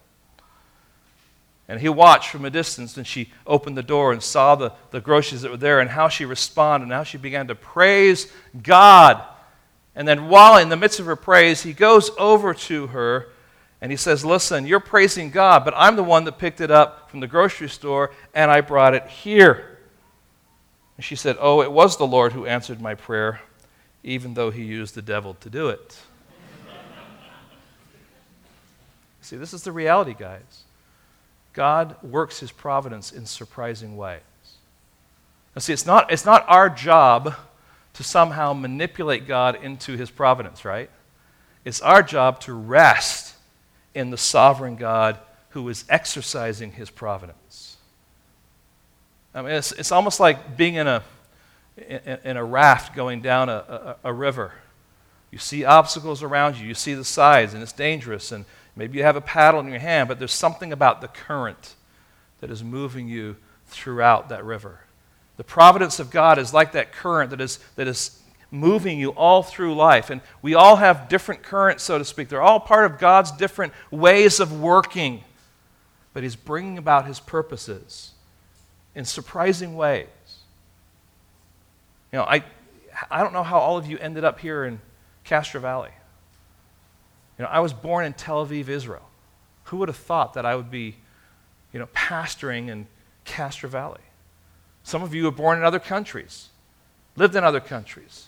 And he watched from a distance, and she opened the door and saw the, the groceries that were there and how she responded and how she began to praise God. And then, while in the midst of her praise, he goes over to her and he says, Listen, you're praising God, but I'm the one that picked it up from the grocery store and I brought it here. And she said, Oh, it was the Lord who answered my prayer, even though he used the devil to do it. (laughs) See, this is the reality, guys. God works his providence in surprising ways. Now, see, it's not, it's not our job to somehow manipulate God into his providence, right? It's our job to rest in the sovereign God who is exercising his providence. I mean, it's, it's almost like being in a, in, in a raft going down a, a, a river. You see obstacles around you, you see the sides, and it's dangerous, and maybe you have a paddle in your hand, but there's something about the current that is moving you throughout that river. The providence of God is like that current that is, that is moving you all through life. And we all have different currents, so to speak. They're all part of God's different ways of working. But He's bringing about His purposes in surprising ways. You know, I, I don't know how all of you ended up here in Castro Valley. You know, I was born in Tel Aviv, Israel. Who would have thought that I would be, you know, pastoring in Castro Valley? Some of you were born in other countries, lived in other countries.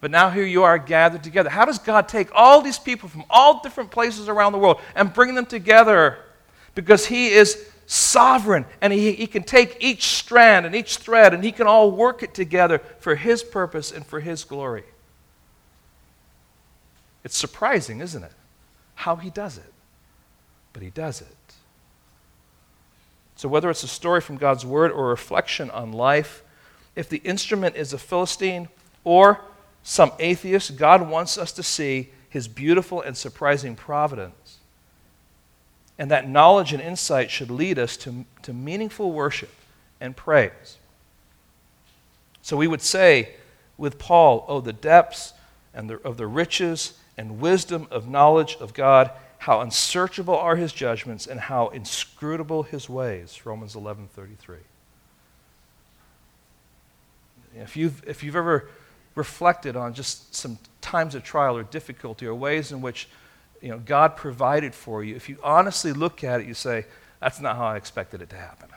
But now here you are gathered together. How does God take all these people from all different places around the world and bring them together? Because He is sovereign and he, he can take each strand and each thread and He can all work it together for His purpose and for His glory. It's surprising, isn't it? How He does it. But He does it. So, whether it's a story from God's Word or a reflection on life, if the instrument is a Philistine or some atheist, God wants us to see his beautiful and surprising providence. And that knowledge and insight should lead us to, to meaningful worship and praise. So we would say with Paul, Oh, the depths and the, of the riches and wisdom of knowledge of God, how unsearchable are his judgments and how inscrutable his ways. Romans 11 33. If you've, if you've ever reflected on just some times of trial or difficulty or ways in which you know, God provided for you, if you honestly look at it, you say, that's not how I expected it to happen.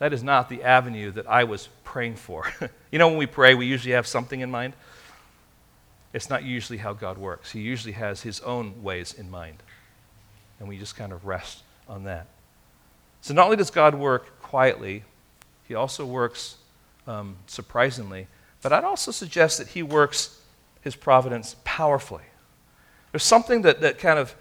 That is not the avenue that I was praying for. (laughs) you know, when we pray, we usually have something in mind. It's not usually how God works. He usually has his own ways in mind. And we just kind of rest on that. So, not only does God work quietly, he also works um, surprisingly but I'd also suggest that he works his providence powerfully. There's something that, that kind of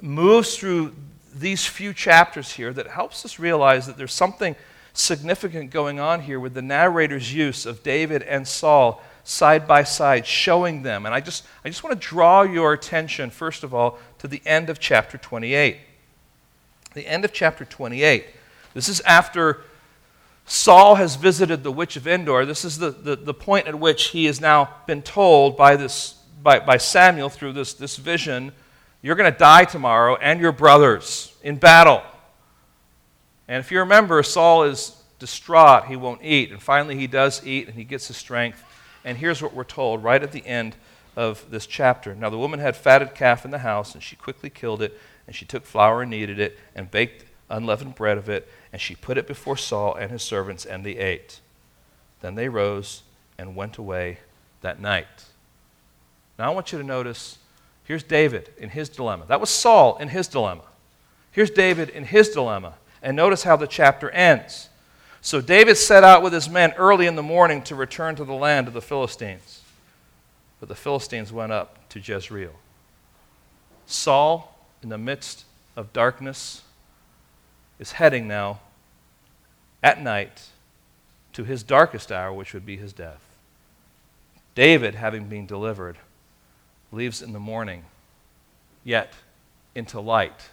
moves through these few chapters here that helps us realize that there's something significant going on here with the narrator's use of David and Saul side by side, showing them. And I just, I just want to draw your attention, first of all, to the end of chapter 28. The end of chapter 28. This is after Saul has visited the witch of Endor. This is the, the, the, point at which he has now been told by, this, by, by Samuel through this, this vision you're going to die tomorrow and your brothers in battle. And if you remember, Saul is distraught. He won't eat. And finally, he does eat and he gets his strength. And here's what we're told right at the end of this chapter. Now, the woman had fatted calf in the house, and she quickly killed it, and she took flour and kneaded it, and baked unleavened bread of it, and she put it before Saul and his servants, and they ate. Then they rose and went away that night. Now I want you to notice here's David in his dilemma. That was Saul in his dilemma. Here's David in his dilemma. And notice how the chapter ends. So David set out with his men early in the morning to return to the land of the Philistines. But the Philistines went up to Jezreel. Saul, in the midst of darkness, is heading now at night to his darkest hour, which would be his death. David, having been delivered, leaves in the morning, yet into light.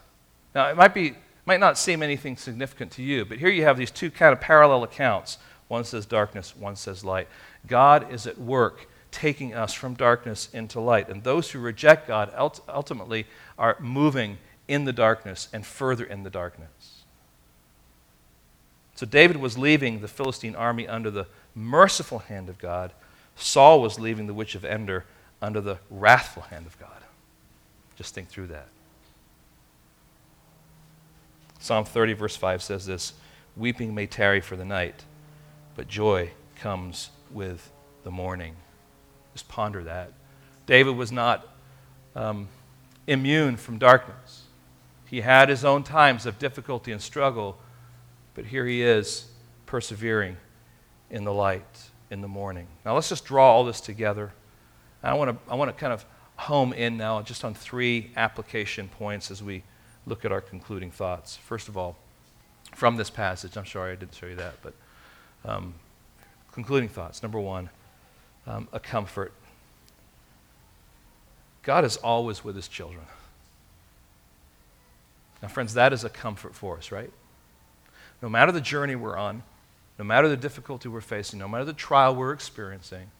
Now, it might, be, might not seem anything significant to you, but here you have these two kind of parallel accounts. One says darkness, one says light. God is at work taking us from darkness into light. And those who reject God ultimately are moving in the darkness and further in the darkness. So David was leaving the Philistine army under the merciful hand of God. Saul was leaving the witch of Endor under the wrathful hand of God. Just think through that. Psalm 30, verse 5 says this Weeping may tarry for the night, but joy comes with the morning. Just ponder that. David was not um, immune from darkness. He had his own times of difficulty and struggle, but here he is persevering in the light in the morning. Now let's just draw all this together. I want to I want to kind of home in now just on three application points as we look at our concluding thoughts. First of all, from this passage, I'm sorry I didn't show you that, but um, concluding thoughts. Number one, um, a comfort. God is always with his children. Now, friends, that is a comfort for us, right? No matter the journey we're on, no matter the difficulty we're facing, no matter the trial we're experiencing,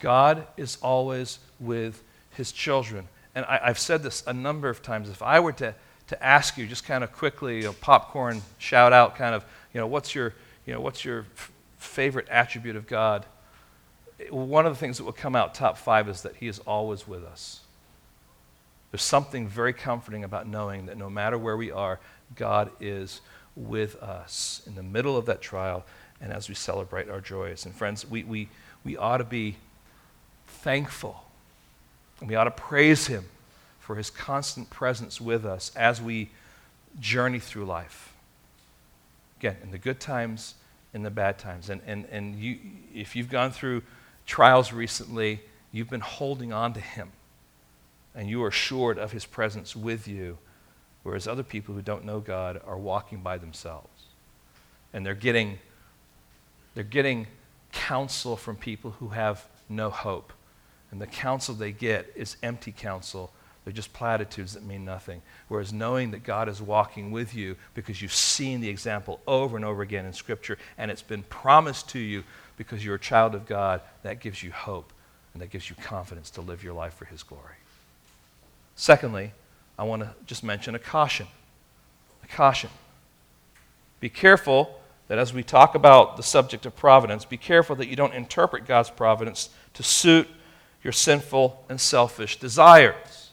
God is always with his children. And I, have said this a number of times. If I were to, to ask you just kind of quickly, you know, popcorn shout out kind of, you know, what's your, you know, what's your f- favorite attribute of God? one of the things that will come out top five is that He is always with us. There's something very comforting about knowing that no matter where we are, God is with us in the middle of that trial and as we celebrate our joys. And friends, we, we, we ought to be thankful and we ought to praise Him for His constant presence with us as we journey through life. Again, in the good times, in the bad times. And, and, and you, if you've gone through trials recently, you've been holding on to Him. And you are assured of His presence with you, whereas other people who don't know God are walking by themselves. And they're getting, they're getting counsel from people who have no hope. And the counsel they get is empty counsel. They're just platitudes that mean nothing. Whereas knowing that God is walking with you because you've seen the example over and over again in Scripture and it's been promised to you because you're a child of God, that gives you hope and that gives you confidence to live your life for His glory. Secondly, I want to just mention a caution. A caution. Be careful that as we talk about the subject of providence, be careful that you don't interpret God's providence to suit your sinful and selfish desires.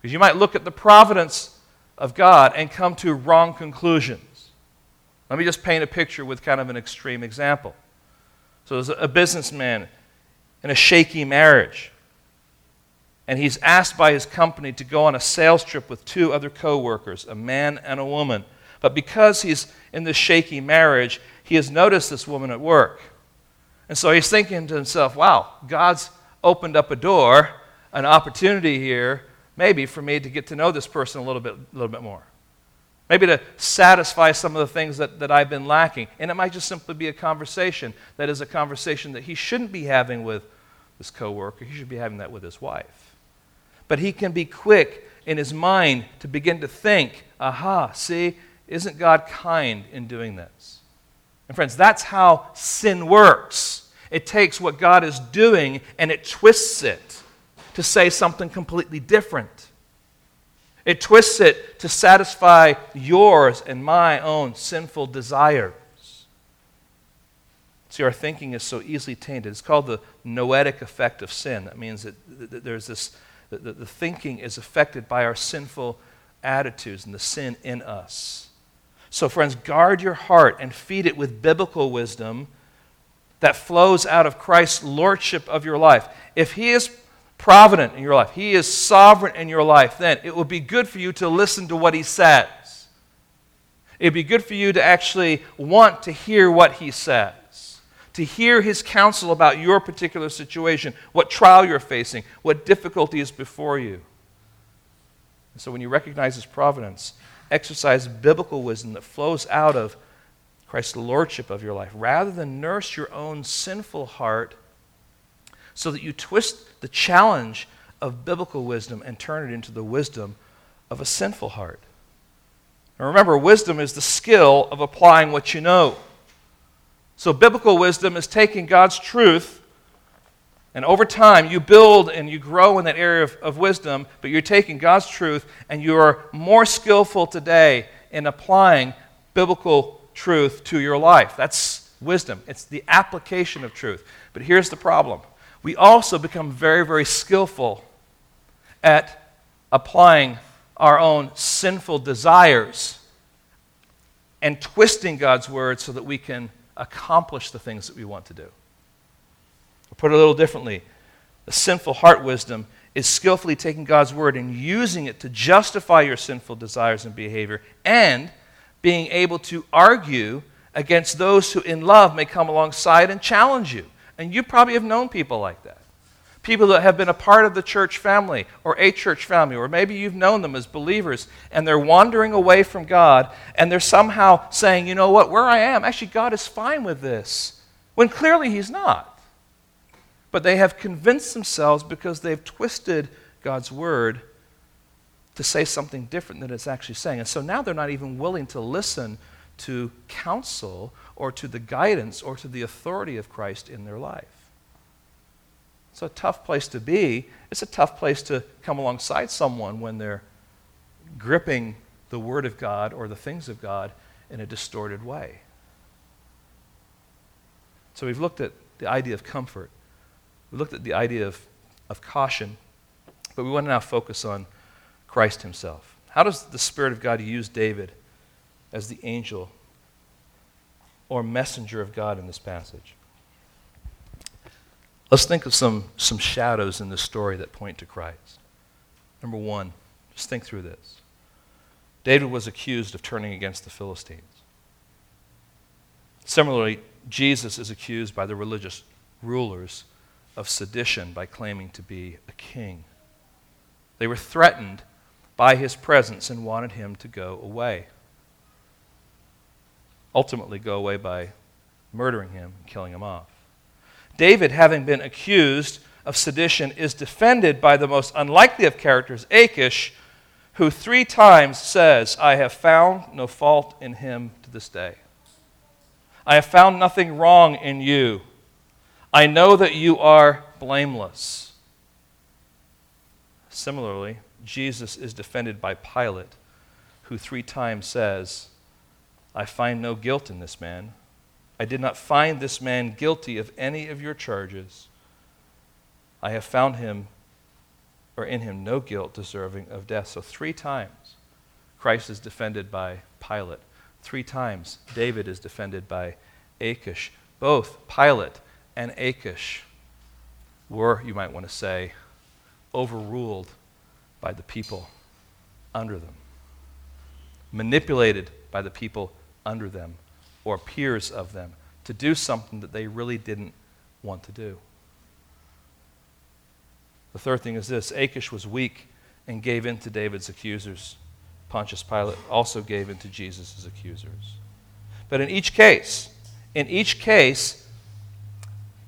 Because you might look at the providence of God and come to wrong conclusions. Let me just paint a picture with kind of an extreme example. So there's a businessman in a shaky marriage. And he's asked by his company to go on a sales trip with two other coworkers, a man and a woman. But because he's in this shaky marriage, he has noticed this woman at work. And so he's thinking to himself, wow, God's opened up a door, an opportunity here, maybe for me to get to know this person a little bit, a little bit more. Maybe to satisfy some of the things that, that I've been lacking. And it might just simply be a conversation that is a conversation that he shouldn't be having with this coworker. He should be having that with his wife. But he can be quick in his mind to begin to think, aha, see, isn't God kind in doing this? And friends, that's how sin works. It takes what God is doing and it twists it to say something completely different. It twists it to satisfy yours and my own sinful desires. See, our thinking is so easily tainted. It's called the noetic effect of sin. That means that there's this, the, the thinking is affected by our sinful attitudes and the sin in us. So, friends, guard your heart and feed it with biblical wisdom that flows out of Christ's lordship of your life. If He is provident in your life, He is sovereign in your life, then it would be good for you to listen to what He says. It'd be good for you to actually want to hear what He says, to hear His counsel about your particular situation, what trial you're facing, what difficulty is before you. And so when you recognize His providence, exercise biblical wisdom that flows out of Christ's lordship of your life, rather than nurse your own sinful heart so that you twist the challenge of biblical wisdom and turn it into the wisdom of a sinful heart. Now remember, wisdom is the skill of applying what you know. So, biblical wisdom is taking God's truth, and over time you build and you grow in that area of, of wisdom, but you're taking God's truth and you are more skillful today in applying biblical truth to your life. That's wisdom, it's the application of truth. But here's the problem we also become very, very skillful at applying our own sinful desires and twisting God's word so that we can accomplish the things that we want to do. Or put it a little differently, the sinful heart wisdom is skillfully taking God's word and using it to justify your sinful desires and behavior and being able to argue against those who, in love, may come alongside and challenge you. And you probably have known people like that. People that have been a part of the church family or a church family, or maybe you've known them as believers and they're wandering away from God and they're somehow saying, you know what, where I am, actually, God is fine with this, when clearly He's not. But they have convinced themselves because they've twisted God's word to say something different than it's actually saying. And so now they're not even willing to listen to counsel or to the guidance or to the authority of Christ in their life. It's a tough place to be. It's a tough place to come alongside someone when they're gripping the Word of God or the things of God in a distorted way. So we've looked at the idea of comfort, we looked at the idea of, of caution, but we want to now focus on Christ Himself. How does the Spirit of God use David as the angel or messenger of God in this passage? Let's think of some, some shadows in the story that point to Christ. Number one, just think through this. David was accused of turning against the Philistines. Similarly, Jesus is accused by the religious rulers of sedition by claiming to be a king. They were threatened by his presence and wanted him to go away. Ultimately, go away by murdering him and killing him off. David, having been accused of sedition, is defended by the most unlikely of characters, Achish, who three times says, I have found no fault in him to this day. I have found nothing wrong in you. I know that you are blameless. Similarly, Jesus is defended by Pilate, who three times says, I find no guilt in this man. I did not find this man guilty of any of your charges. I have found him, or in him, no guilt deserving of death. So, three times Christ is defended by Pilate. Three times David is defended by Achish. Both Pilate and Achish were, you might want to say, overruled by the people under them, manipulated by the people under them or peers of them to do something that they really didn't want to do. The third thing is this Achish was weak and gave in to David's accusers. Pontius Pilate also gave in to Jesus' accusers. But in each case, in each case,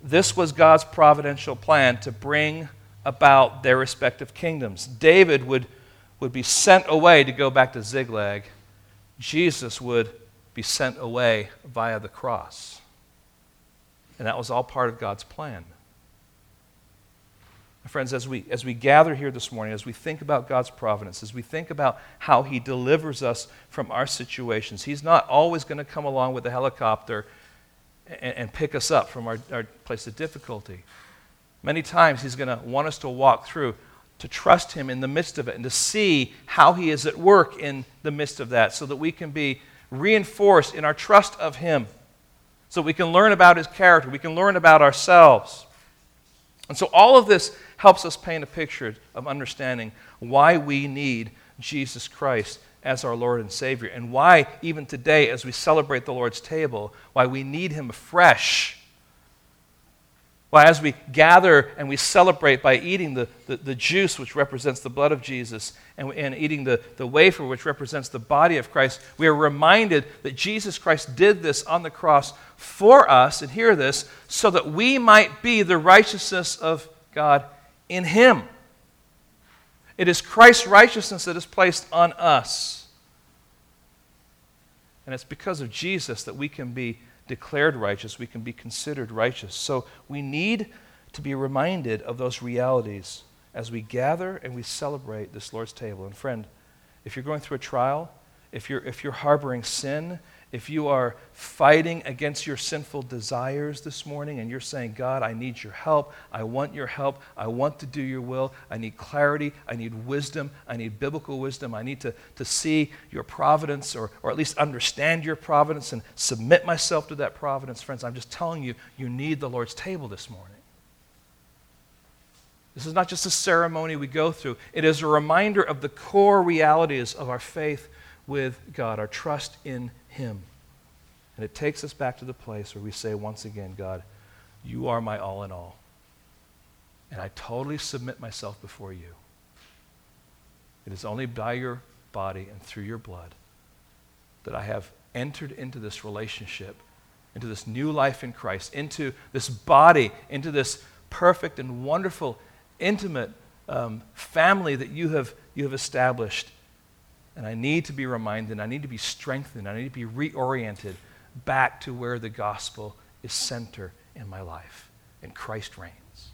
this was God's providential plan to bring about their respective kingdoms. David would, would be sent away to go back to Ziklag. Jesus would be sent away via the cross. And that was all part of God's plan. My friends, as we, as we gather here this morning, as we think about God's providence, as we think about how He delivers us from our situations, He's not always going to come along with a helicopter and, and pick us up from our, our place of difficulty. Many times He's going to want us to walk through to trust Him in the midst of it and to see how He is at work in the midst of that so that we can be reinforced in our trust of Him. So we can learn about His character, we can learn about ourselves. And so all of this helps us paint a picture of understanding why we need Jesus Christ as our Lord and Savior, and why, even today, as we celebrate the Lord's table, why we need Him afresh well, as we gather and we celebrate by eating the, the, the, juice, which represents the blood of Jesus, and, and eating the, the wafer, which represents the body of Christ, we are reminded that Jesus Christ did this on the cross for us, and hear this, so that we might be the righteousness of God in Him. It is Christ's righteousness that is placed on us. And it's because of Jesus that we can be declared righteous, we can be considered righteous. So we need to be reminded of those realities as we gather and we celebrate this Lord's table. And friend, if you're going through a trial, if you're, if you're harboring sin, if you are fighting against your sinful desires this morning and you're saying, God, I need your help, I want your help, I want to do your will, I need clarity, I need wisdom, I need biblical wisdom, I need to, to see your providence or, or at least understand your providence and submit myself to that providence. Friends, I'm just telling you, you need the Lord's table this morning. This is not just a ceremony we go through, it is a reminder of the core realities of our faith with God, our trust in him. And it takes us back to the place where we say once again, God, you are my all in all. And I totally submit myself before you. It is only by your body and through your blood that I have entered into this relationship, into this new life in Christ, into this body, into this perfect and wonderful, intimate um, family that you have, you have established and I need to be reminded, I need to be strengthened, I need to be reoriented back to where the gospel is center in my life, and Christ reigns.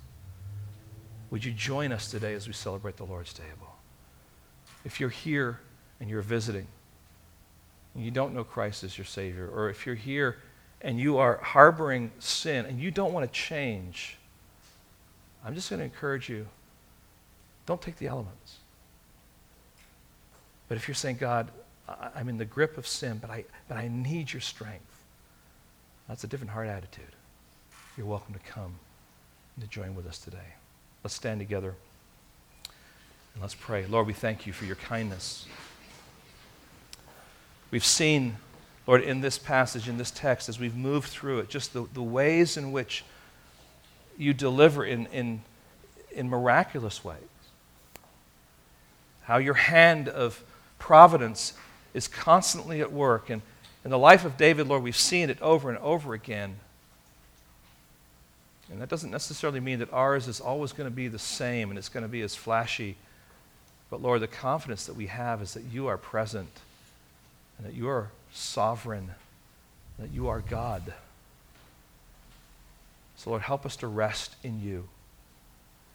Would you join us today as we celebrate the Lord's table? If you're here and you're visiting, and you don't know Christ as your Savior, or if you're here and you are harboring sin and you don't want to change, I'm just going to encourage you don't take the elements. But if you're saying, God, I'm in the grip of sin, but I, but I need your strength, that's a different heart attitude. You're welcome to come and to join with us today. Let's stand together and let's pray. Lord, we thank you for your kindness. We've seen, Lord, in this passage, in this text, as we've moved through it, just the, the ways in which you deliver in, in, in miraculous ways. How your hand of providence is constantly at work. And in the life of David, Lord, we've seen it over and over again. And that doesn't necessarily mean that ours is always going to be the same and it's going to be as flashy. But Lord, the confidence that we have is that you are present and that you are sovereign, that you are God. So, Lord, help us to rest in you,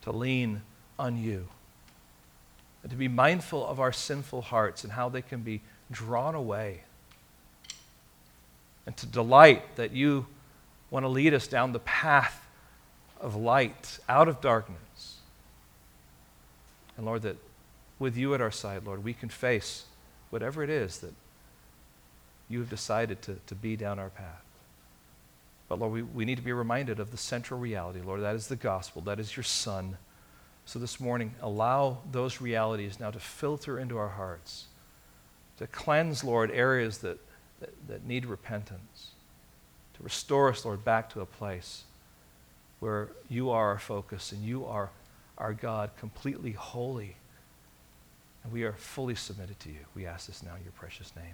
to lean on you to be mindful of our sinful hearts and how they can be drawn away. And to delight that you want to lead us down the path of light, out of darkness. And Lord, that with you at our side, Lord, we can face whatever it is that you have decided to, to be down our path. But Lord, we, we need to be reminded of the central reality, Lord. That is the gospel, that is your Son. So this morning, allow those realities now to filter into our hearts, to cleanse, Lord, areas that, that, that need repentance, to restore us, Lord, back to a place where you are our focus and you are our God, completely holy. And we are fully submitted to you. We ask this now in your precious name.